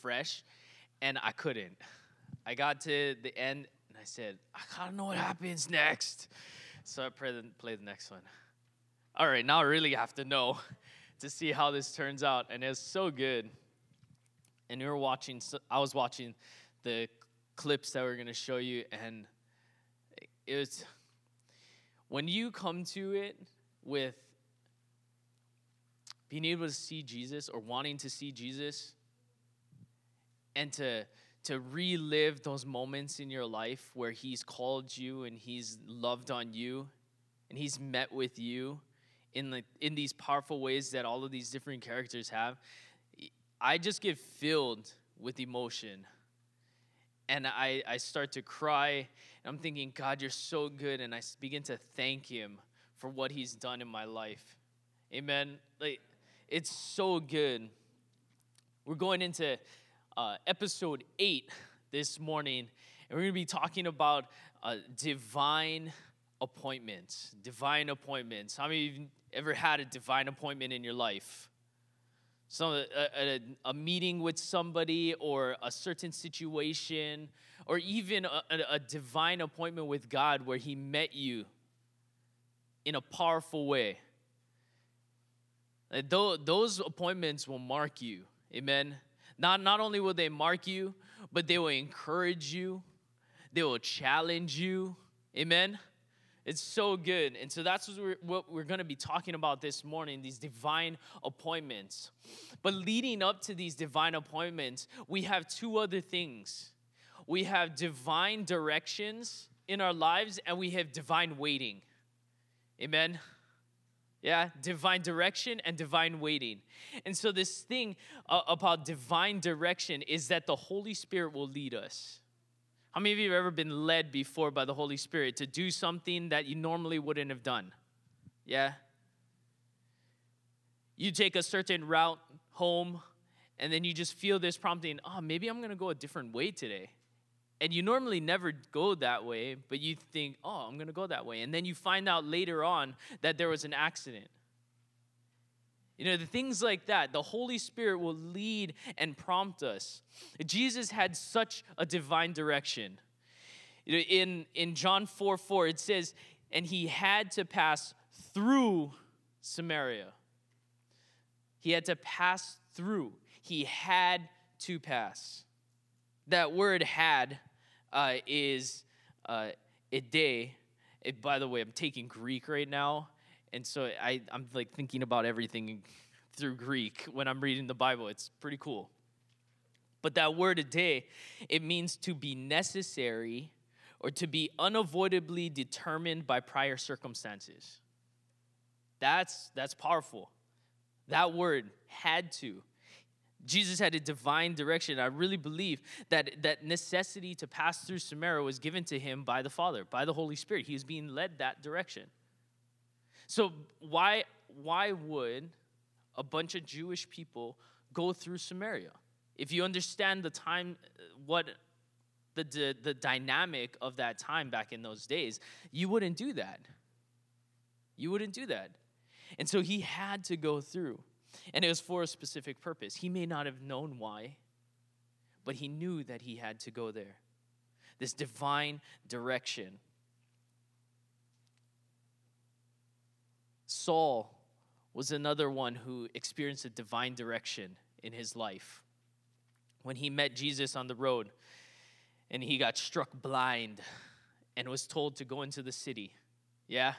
fresh, and I couldn't. I got to the end and I said, I gotta know what happens next. So I play the, next one. All right, now I really have to know to see how this turns out, and it's so good. And we were watching. I was watching the clips that we're gonna show you, and it was when you come to it with being able to see Jesus or wanting to see Jesus and to to relive those moments in your life where he's called you and he's loved on you and he's met with you in the in these powerful ways that all of these different characters have i just get filled with emotion. And i i start to cry and i'm thinking god you're so good. And i begin to thank him for what he's done in my life. Amen. Like it's so good. We're going into uh, episode 8 this morning and we're going to be talking about uh, divine appointments divine appointments how many of you ever had a divine appointment in your life? Some, a, a, a meeting with somebody or a certain situation or even a, a divine appointment with God where He met you in a powerful way. Those appointments will mark you. Amen. Not, not only will they mark you, but they will encourage you, they will challenge you. Amen. It's so good. And so that's what we're, what we're going to be talking about this morning these divine appointments. But leading up to these divine appointments, we have two other things we have divine directions in our lives, and we have divine waiting. Amen. Yeah, divine direction and divine waiting. And so, this thing uh, about divine direction is that the Holy Spirit will lead us. How many of you have ever been led before by the Holy Spirit to do something that you normally wouldn't have done? Yeah? You take a certain route home, and then you just feel this prompting, oh, maybe I'm gonna go a different way today. And you normally never go that way, but you think, oh, I'm gonna go that way. And then you find out later on that there was an accident. You know, the things like that, the Holy Spirit will lead and prompt us. Jesus had such a divine direction. In, in John 4 4, it says, and he had to pass through Samaria. He had to pass through. He had to pass. That word had uh, is uh, ide. It, by the way, I'm taking Greek right now and so I, I'm like thinking about everything through Greek when I'm reading the Bible. It's pretty cool. But that word ide, it means to be necessary or to be unavoidably determined by prior circumstances. That's that's powerful. That word had to. Jesus had a divine direction. I really believe that that necessity to pass through Samaria was given to him by the Father, by the Holy Spirit. He was being led that direction. So why why would a bunch of Jewish people go through Samaria? If you understand the time what the, the, the dynamic of that time back in those days, you wouldn't do that. You wouldn't do that. And so he had to go through. And it was for a specific purpose. He may not have known why, but he knew that he had to go there. This divine direction. Saul was another one who experienced a divine direction in his life. When he met Jesus on the road and he got struck blind and was told to go into the city. Yeah?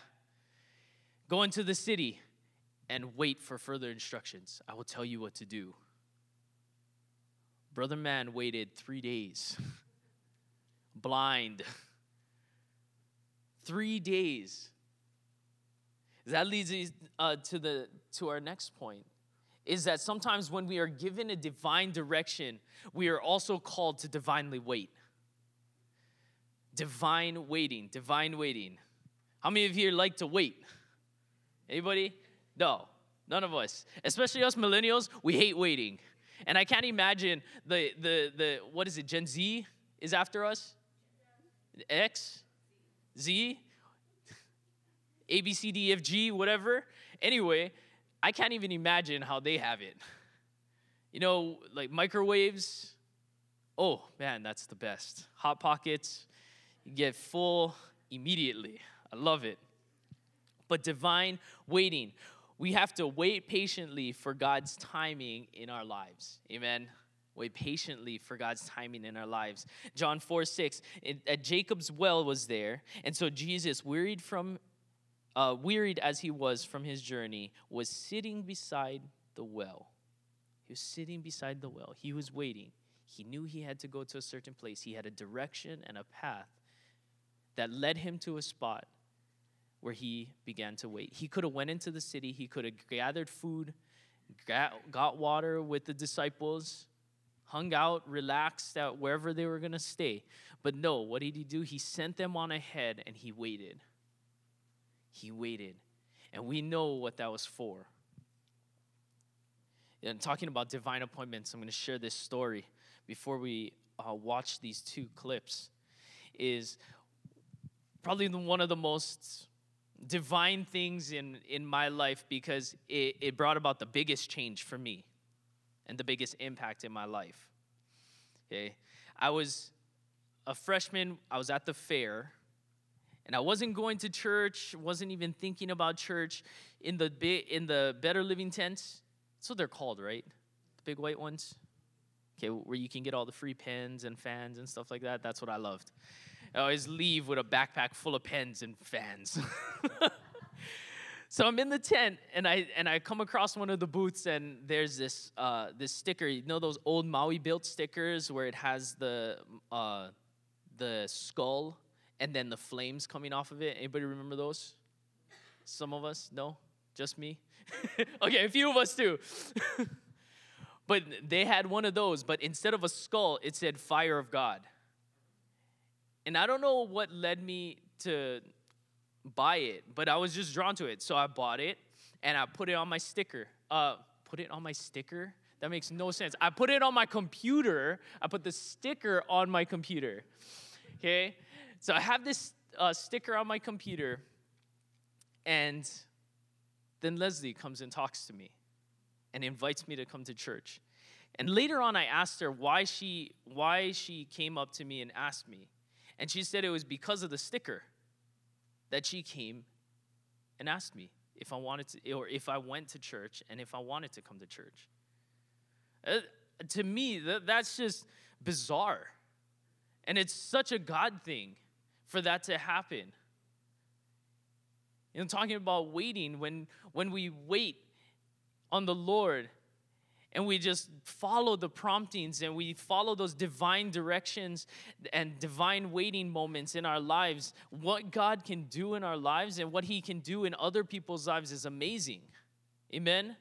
Go into the city and wait for further instructions. I will tell you what to do. Brother Man waited three days, blind. Three days that leads uh, to, the, to our next point is that sometimes when we are given a divine direction, we are also called to divinely wait. Divine waiting, divine waiting. How many of you like to wait? Anybody? No, none of us. Especially us millennials, we hate waiting. And I can't imagine the the the what is it? Gen Z is after us? X? Z? A, B, C, D, F, G, whatever. Anyway, I can't even imagine how they have it. You know, like microwaves. Oh, man, that's the best. Hot Pockets, you get full immediately. I love it. But divine waiting, we have to wait patiently for God's timing in our lives. Amen. Wait patiently for God's timing in our lives. John 4 6, at Jacob's well was there, and so Jesus, wearied from uh, wearied as he was from his journey, was sitting beside the well. He was sitting beside the well. He was waiting. He knew he had to go to a certain place. He had a direction and a path that led him to a spot where he began to wait. He could have went into the city. He could have gathered food, got water with the disciples, hung out, relaxed at wherever they were going to stay. But no, what did he do? He sent them on ahead and he waited. He waited. And we know what that was for. And talking about divine appointments, I'm going to share this story before we uh, watch these two clips. Is probably one of the most divine things in, in my life because it, it brought about the biggest change for me and the biggest impact in my life. Okay. I was a freshman, I was at the fair, and I wasn't going to church, wasn't even thinking about church in the in the better living tents. That's what they're called, right? The big white ones. Okay, where you can get all the free pens and fans and stuff like that. That's what I loved. I always leave with a backpack full of pens and fans. so I'm in the tent and I and I come across one of the booths and there's this uh, this sticker. You know those old Maui built stickers where it has the uh, the skull and then the flames coming off of it. Anybody remember those? Some of us? No? Just me? okay, a few of us too. but they had one of those, but instead of a skull, it said fire of God. And I don't know what led me to buy it, but I was just drawn to it. So I bought it and I put it on my sticker. Uh, put it on my sticker? That makes no sense. I put it on my computer. I put the sticker on my computer. Okay? So I have this uh, sticker on my computer, and then Leslie comes and talks to me and invites me to come to church. And later on, I asked her why she, why she came up to me and asked me. And she said it was because of the sticker that she came and asked me if I wanted to, or if I went to church and if I wanted to come to church. Uh, to me, that, that's just bizarre. And it's such a God thing for that to happen. You know, talking about waiting, when, when we wait on the Lord and we just follow the promptings and we follow those divine directions and divine waiting moments in our lives, what God can do in our lives and what He can do in other people's lives is amazing. Amen?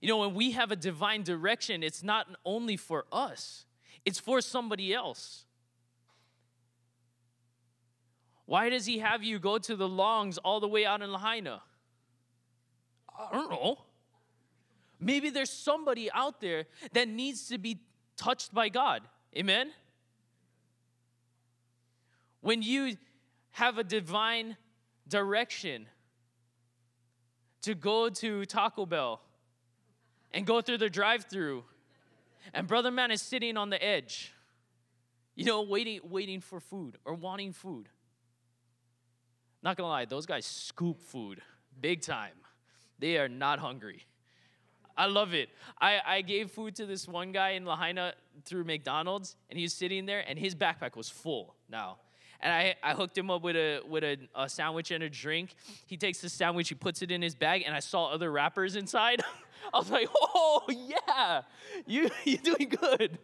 You know, when we have a divine direction, it's not only for us, it's for somebody else. Why does he have you go to the longs all the way out in Lahaina? I don't know. Maybe there's somebody out there that needs to be touched by God. Amen? When you have a divine direction to go to Taco Bell and go through the drive through, and Brother Man is sitting on the edge, you know, waiting, waiting for food or wanting food. Not gonna lie, those guys scoop food big time. They are not hungry. I love it. I, I gave food to this one guy in Lahaina through McDonald's, and he was sitting there, and his backpack was full now. And I, I hooked him up with a with a, a sandwich and a drink. He takes the sandwich, he puts it in his bag, and I saw other wrappers inside. I was like, oh yeah, you you're doing good.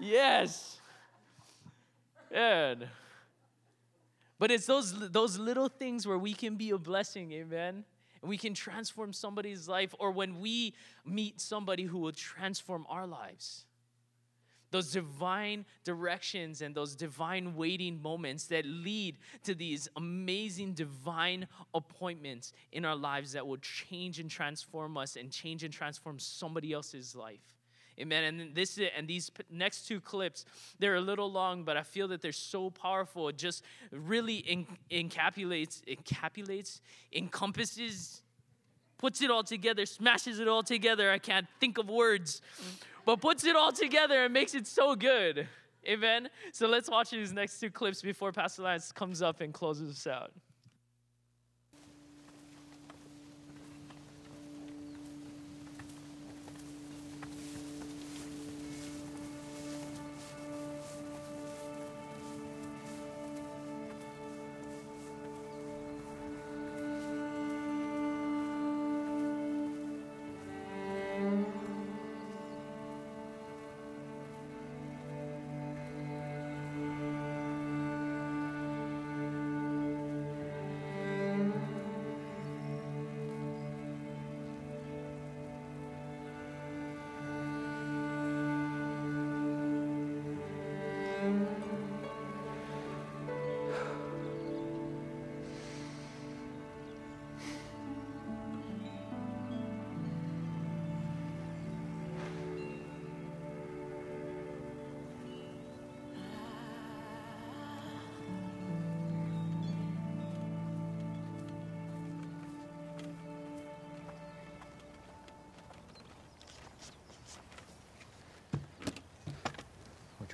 yes. And but it's those, those little things where we can be a blessing, amen? And we can transform somebody's life, or when we meet somebody who will transform our lives. Those divine directions and those divine waiting moments that lead to these amazing divine appointments in our lives that will change and transform us and change and transform somebody else's life. Amen. And this and these next two clips, they're a little long, but I feel that they're so powerful. It just really encapsulates, encapsulates, encompasses. puts it all together, smashes it all together. I can't think of words, but puts it all together and makes it so good. Amen. So let's watch these next two clips before Pastor Lance comes up and closes us out.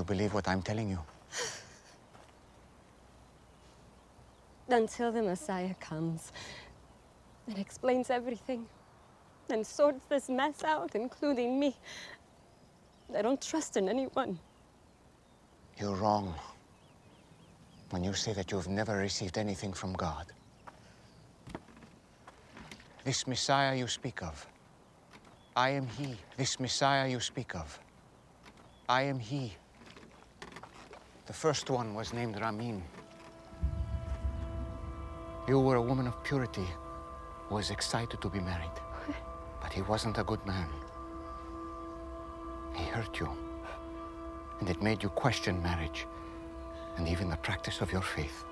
You believe what I'm telling you? Until the Messiah comes and explains everything and sorts this mess out, including me, I don't trust in anyone. You're wrong when you say that you've never received anything from God. This Messiah you speak of, I am He. This Messiah you speak of, I am He. The first one was named Ramin. You were a woman of purity who was excited to be married. But he wasn't a good man. He hurt you. And it made you question marriage and even the practice of your faith.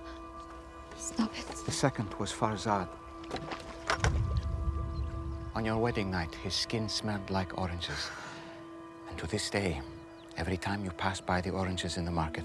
Stop it. The second was Farzad. On your wedding night, his skin smelled like oranges. And to this day, every time you pass by the oranges in the market,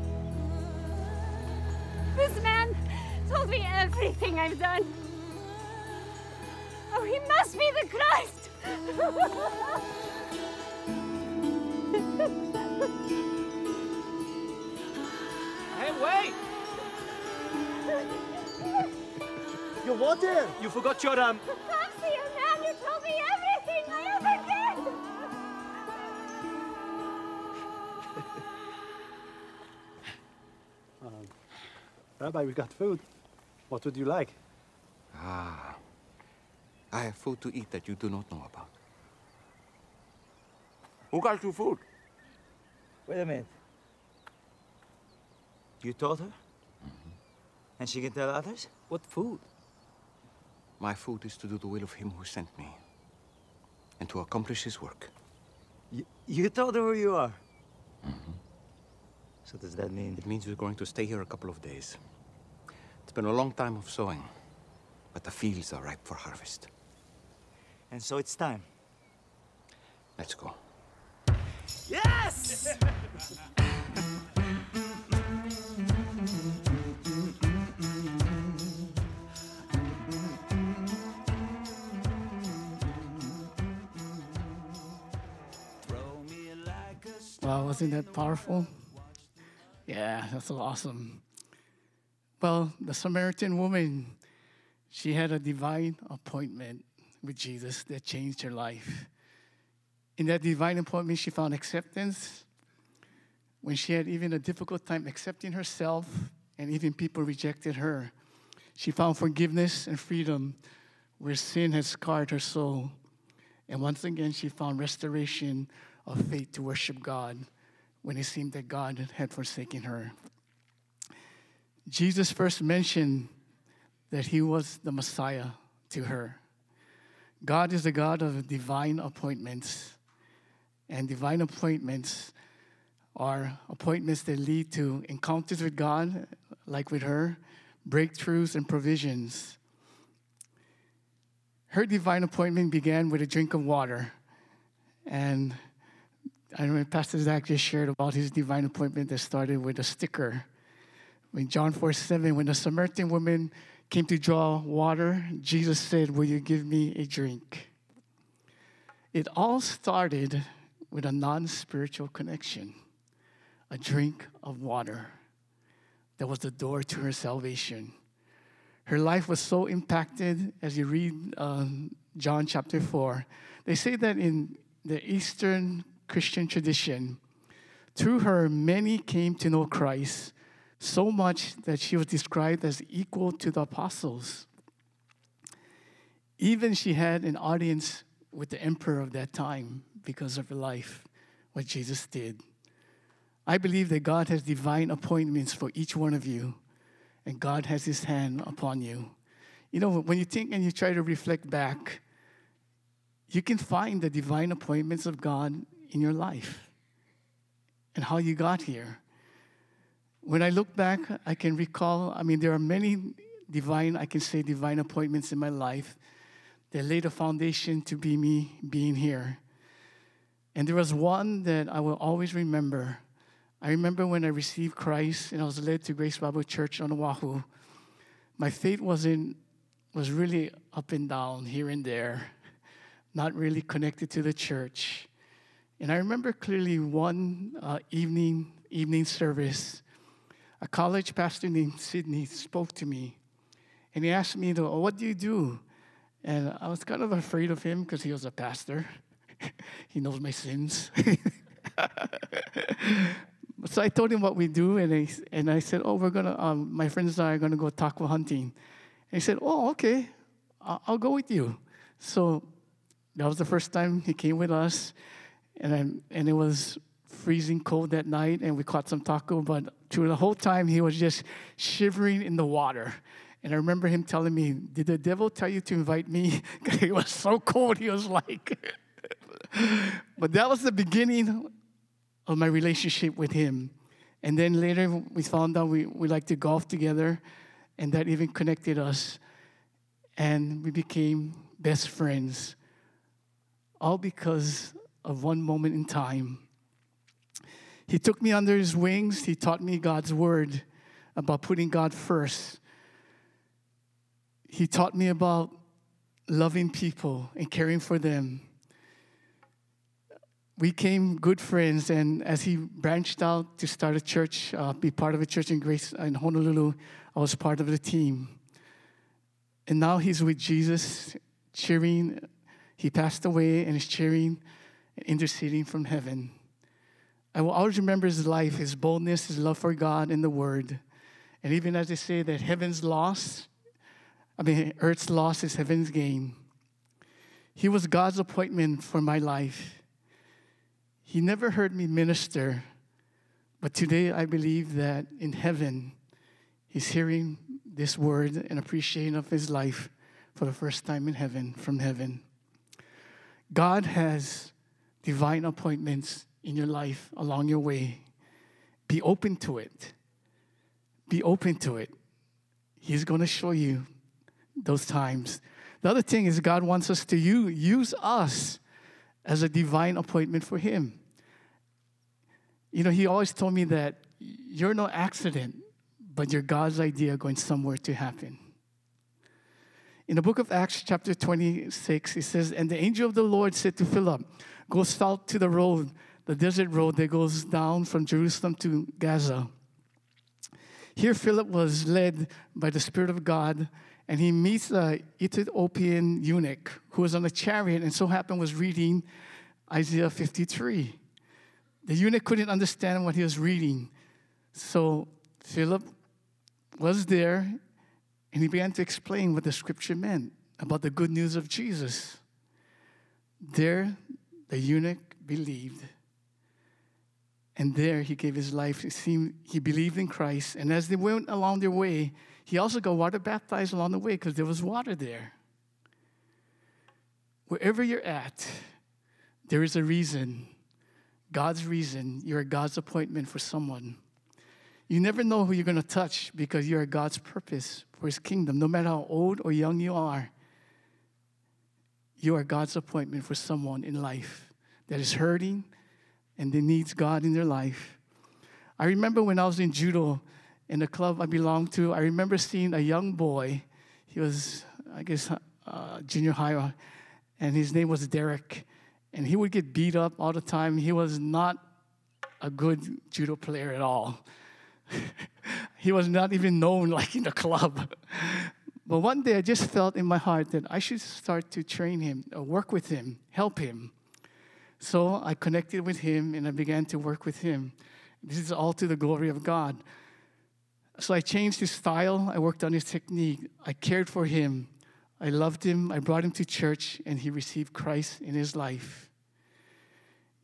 This man told me everything I've done. Oh, he must be the Christ! Hey, wait! You what there? You forgot your um. Rabbi, we got food. What would you like? Ah. I have food to eat that you do not know about. Who got you food? Wait a minute. You told her? And she can tell others? What food? My food is to do the will of him who sent me. And to accomplish his work. You, you told her who you are? So does that mean... It means we're going to stay here a couple of days. It's been a long time of sowing, but the fields are ripe for harvest. And so it's time. Let's go. Yes! Wow, wasn't that powerful? Yeah, that's so awesome. Well, the Samaritan woman, she had a divine appointment with Jesus that changed her life. In that divine appointment, she found acceptance when she had even a difficult time accepting herself and even people rejected her. She found forgiveness and freedom where sin had scarred her soul. And once again, she found restoration of faith to worship God when it seemed that God had forsaken her. Jesus first mentioned that he was the Messiah to her. God is the God of divine appointments, and divine appointments are appointments that lead to encounters with God, like with her, breakthroughs and provisions. Her divine appointment began with a drink of water. And I remember Pastor Zach just shared about his divine appointment that started with a sticker. When John 4 7, when the Samaritan woman came to draw water, Jesus said, Will you give me a drink? It all started with a non spiritual connection, a drink of water that was the door to her salvation. Her life was so impacted as you read um, John chapter 4. They say that in the Eastern Christian tradition, through her, many came to know Christ so much that she was described as equal to the apostles. Even she had an audience with the emperor of that time because of her life, what Jesus did. I believe that God has divine appointments for each one of you, and God has his hand upon you. You know, when you think and you try to reflect back, you can find the divine appointments of God in your life and how you got here. When I look back, I can recall, I mean, there are many divine, I can say divine appointments in my life that laid a foundation to be me being here. And there was one that I will always remember. I remember when I received Christ and I was led to Grace Bible Church on Oahu. My faith wasn't was really up and down here and there, not really connected to the church. And I remember clearly one uh, evening evening service a college pastor named Sydney spoke to me and he asked me, oh, What do you do? And I was kind of afraid of him because he was a pastor. he knows my sins. so I told him what we do, and I, and I said, Oh, we're going to, um, my friends and I are going to go tako hunting. And he said, Oh, okay, I'll, go with you. So that was the first time he came with us, and, I, and it was freezing cold that night, and we caught some tako, but through the whole time, he was just shivering in the water. And I remember him telling me, Did the devil tell you to invite me? It was so cold, he was like. but that was the beginning of my relationship with him. And then later, we found out we, we like to golf together, and that even connected us. And we became best friends, all because of one moment in time he took me under his wings. He taught me God's word about putting God first. He taught me about loving people and caring for them. We became good friends, and as he branched out to start a church, uh, be part of a church in Grace in Honolulu, I was part of the team. And now he's with Jesus, cheering. He passed away and is cheering and interceding from heaven. I will always remember his life, his boldness, his love for God and the Word. And even as they say that heaven's loss, I mean, earth's loss is heaven's gain. He was God's appointment for my life. He never heard me minister, but today I believe that in heaven, he's hearing this word and appreciating of his life for the first time in heaven, from heaven. God has divine appointments in your life along your way. Be open to it. Be open to it. He's going to show you those times. The other thing is, God wants us to use us as a divine appointment for Him. You know, He always told me that you're no accident, but you're God's idea going somewhere to happen. In the book of Acts, chapter 26, it says, And the angel of the Lord said to Philip, Go south to the road the desert road that goes down from Jerusalem to Gaza. Here, Philip was led by the Spirit of God, and he meets a Ethiopian eunuch who was on a chariot and so happened was reading Isaiah 53. The eunuch couldn't understand what he was reading, so Philip was there and he began to explain what the scripture meant about the good news of Jesus. There, the eunuch believed And there he gave his life. It seemed he believed in Christ. And as they went along their way, he also got water baptized along the way because there was water there. Wherever you're at, there is a reason, God's reason. You're God's appointment for someone. You never know who you're going to touch because you're God's purpose for his kingdom. No matter how old or young you are, you are God's appointment for someone in life that is hurting and they needs God in their life. I remember when I was in judo in the club I belonged to, I remember seeing a young boy. He was, I guess, uh, junior high, and his name was Derek. And he would get beat up all the time. He was not a good judo player at all. he was not even known like in the club. but one day I just felt in my heart that I should start to train him, or work with him, help him. So I connected with him and I began to work with him. This is all to the glory of God. So I changed his style, I worked on his technique, I cared for him, I loved him, I brought him to church, and he received Christ in his life.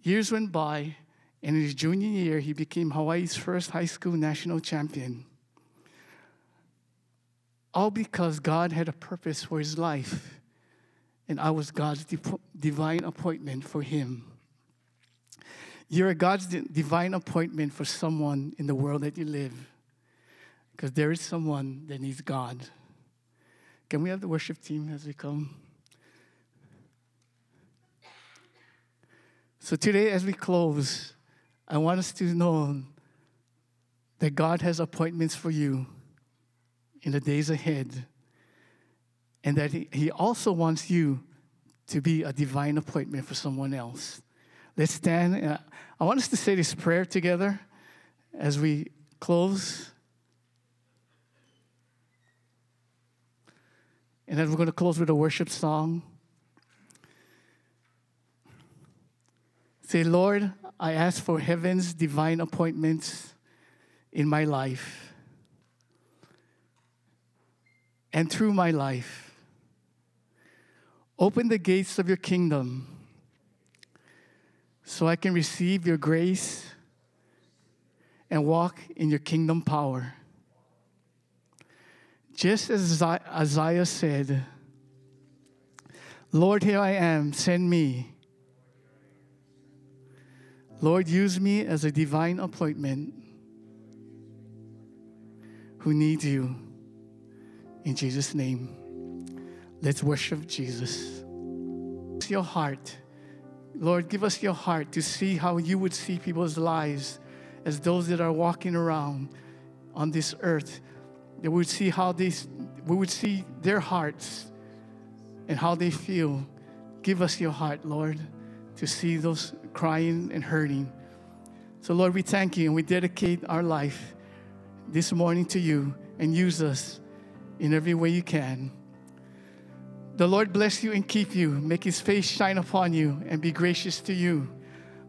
Years went by, and in his junior year, he became Hawaii's first high school national champion. All because God had a purpose for his life, and I was God's divine appointment for him. You're God's divine appointment for someone in the world that you live, because there is someone that needs God. Can we have the worship team as we come? So, today, as we close, I want us to know that God has appointments for you in the days ahead, and that He, also wants you to be a divine appointment for someone else. Let's stand. I want us to say this prayer together as we close. And then we're going to close with a worship song. Say, Lord, I ask for heaven's divine appointments in my life and through my life. Open the gates of your kingdom so I can receive your grace and walk in your kingdom power. Just as Isaiah said, Lord, here I am, send me. Lord, use me as a divine appointment who needs you. In Jesus' name, let's worship Jesus. Your heart. Lord, give us your heart to see how you would see people's lives as those that are walking around on this earth. That we would see how they, we would see their hearts and how they feel. Give us your heart, Lord, to see those crying and hurting. So, Lord, we thank you and we dedicate our life this morning to you and use us in every way you can. The Lord bless you and keep you, make his face shine upon you and be gracious to you.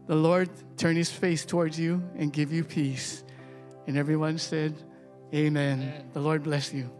The Lord turn his face towards you and give you peace. And everyone said, Amen. Amen. The Lord bless you.